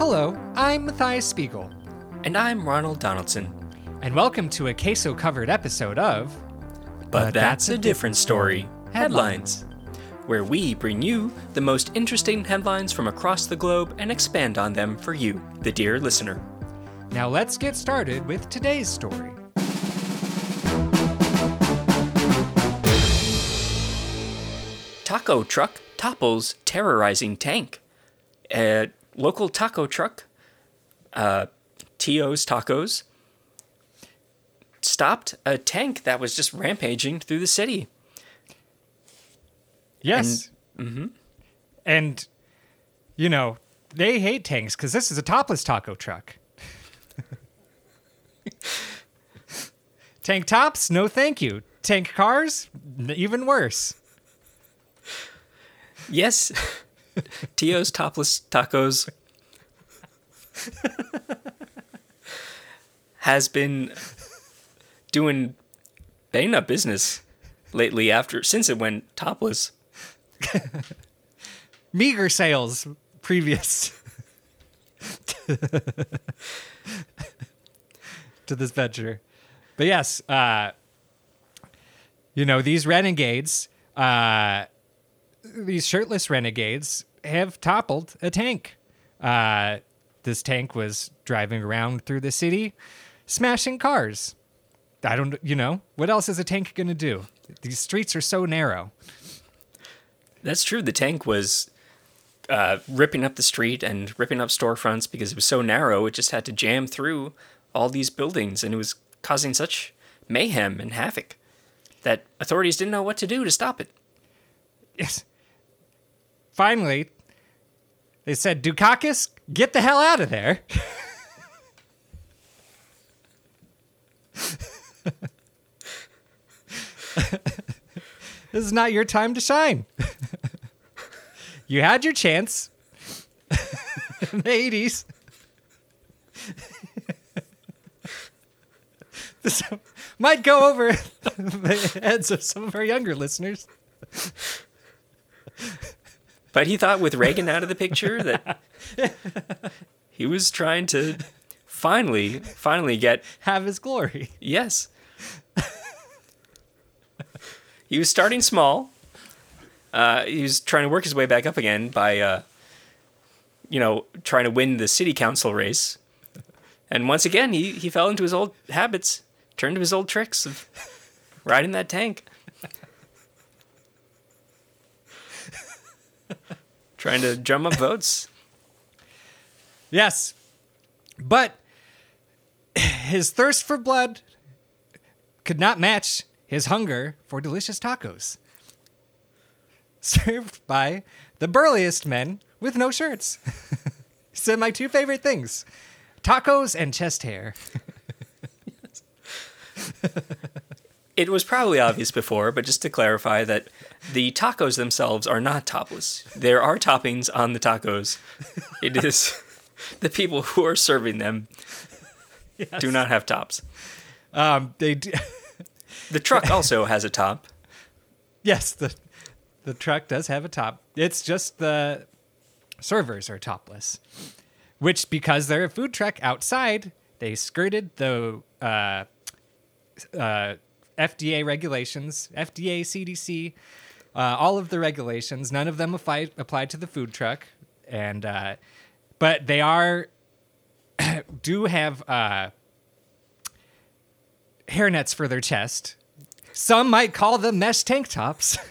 Hello, I'm Matthias Spiegel, And I'm Ronald Donaldson. and welcome to a queso covered episode of But, that's, a different story. Headlines. Where we bring you the most interesting headlines from across the globe and expand on them for you, the dear listener. Now let's get started with today's story. Taco truck topples terrorizing tank. A local taco truck, uh, Tio's Tacos, stopped a tank that was just rampaging through the city. Yes. mm-hmm. And, you know, they hate tanks because this is a topless taco truck. Tank tops? No, thank you. Tank cars? Even worse. Yes, Tio's Topless Tacos has been doing bang up business lately after since it went topless. Meager sales previous to this venture. But yes, uh, you know, these renegades, uh, these shirtless renegades have toppled a tank. Uh, this tank was driving around through the city, smashing cars. I don't, you know, what else is a tank going to do? These streets are so narrow. That's true. The tank was uh, ripping up the street and ripping up storefronts because it was so narrow. It just had to jam through all these buildings, and it was causing such mayhem and havoc that authorities didn't know what to do to stop it. Yes. Finally, they said, Dukakis, get the hell out of there. this is not your time to shine. you had your chance in the 80s. this might go over the heads of some of our younger listeners. But he thought with Reagan out of the picture that he was trying to finally, finally get Have his glory. yes. he was starting small. Uh, he was trying to work his way back up again by, uh, you know, trying to win the city council race. And once again, he, he fell into his old habits, turned to his old tricks of riding that tank. Trying to drum up votes. Yes. But his thirst for blood could not match his hunger for delicious tacos. Served by the burliest men with no shirts. said my two favorite things tacos and chest hair. It was probably obvious before, but just to clarify that the tacos themselves are not topless. There are toppings on the tacos. It is the people who are serving them do not have tops. Um, they do, The truck also has a top. yes, the the truck does have a top. It's just the servers are topless, which because they're a food truck outside, they skirted the uh, uh, FDA regulations, FDA, CDC, uh, all of the regulations. None of them apply apply to the food truck, and uh, but they are do have uh, hairnets for their chest. Some might call them mesh tank tops.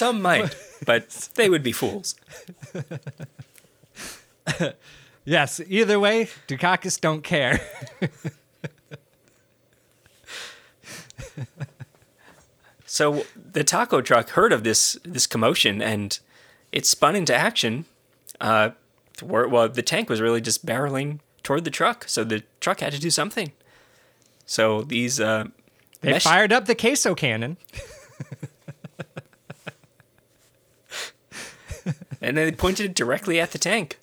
Some might, but they would be fools. yes, either way, Dukakis don't care. So the taco truck heard of this this commotion and it spun into action. Uh, well, the tank was really just barreling toward the truck, so the truck had to do something. So these uh, They mesh- fired up the queso cannon. and then they pointed it directly at the tank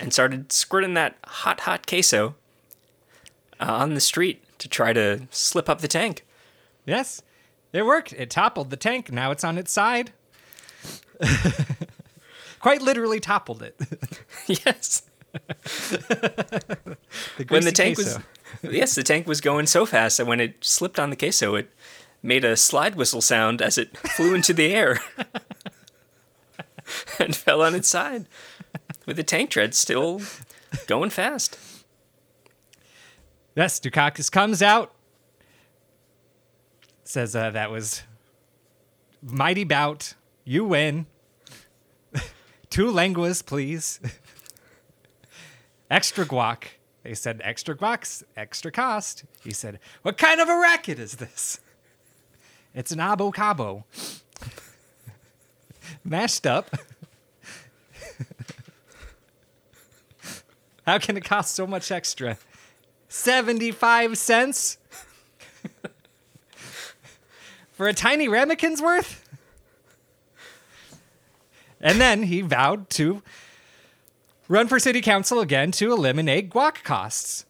and started squirting that hot, hot queso uh, on the street to try to slip up the tank. Yes, it worked. It toppled the tank. Now it's on its side. Quite literally toppled it. yes. The when the tank queso. was yes the tank was going so fast that when it slipped on the queso it made a slide whistle sound as it flew into the air and fell on its side with the tank tread still going fast Yes, Dukakis comes out. Says uh, that was mighty bout. You win. Two lenguas, please. extra guac. They said extra guacs, extra cost. He said, "What kind of a racket is this?" It's an abo cabo. Mashed up. How can it cost so much extra? 75 cents? For a tiny ramekin's worth? And then he vowed to run for city council again to eliminate guac costs.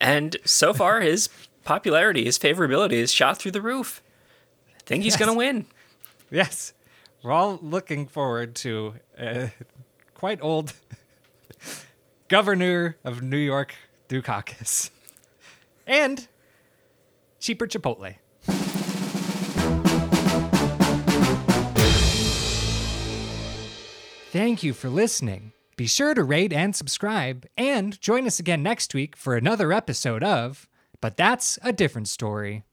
and so far his popularity his favorability is shot through the roof i think he's Yes. gonna win Yes, we're all looking forward to quite old governor of New York, Dukakis, and cheaper Chipotle. Thank you for listening. Be sure to rate and subscribe, and join us again next week for another episode of But That's a Different Story.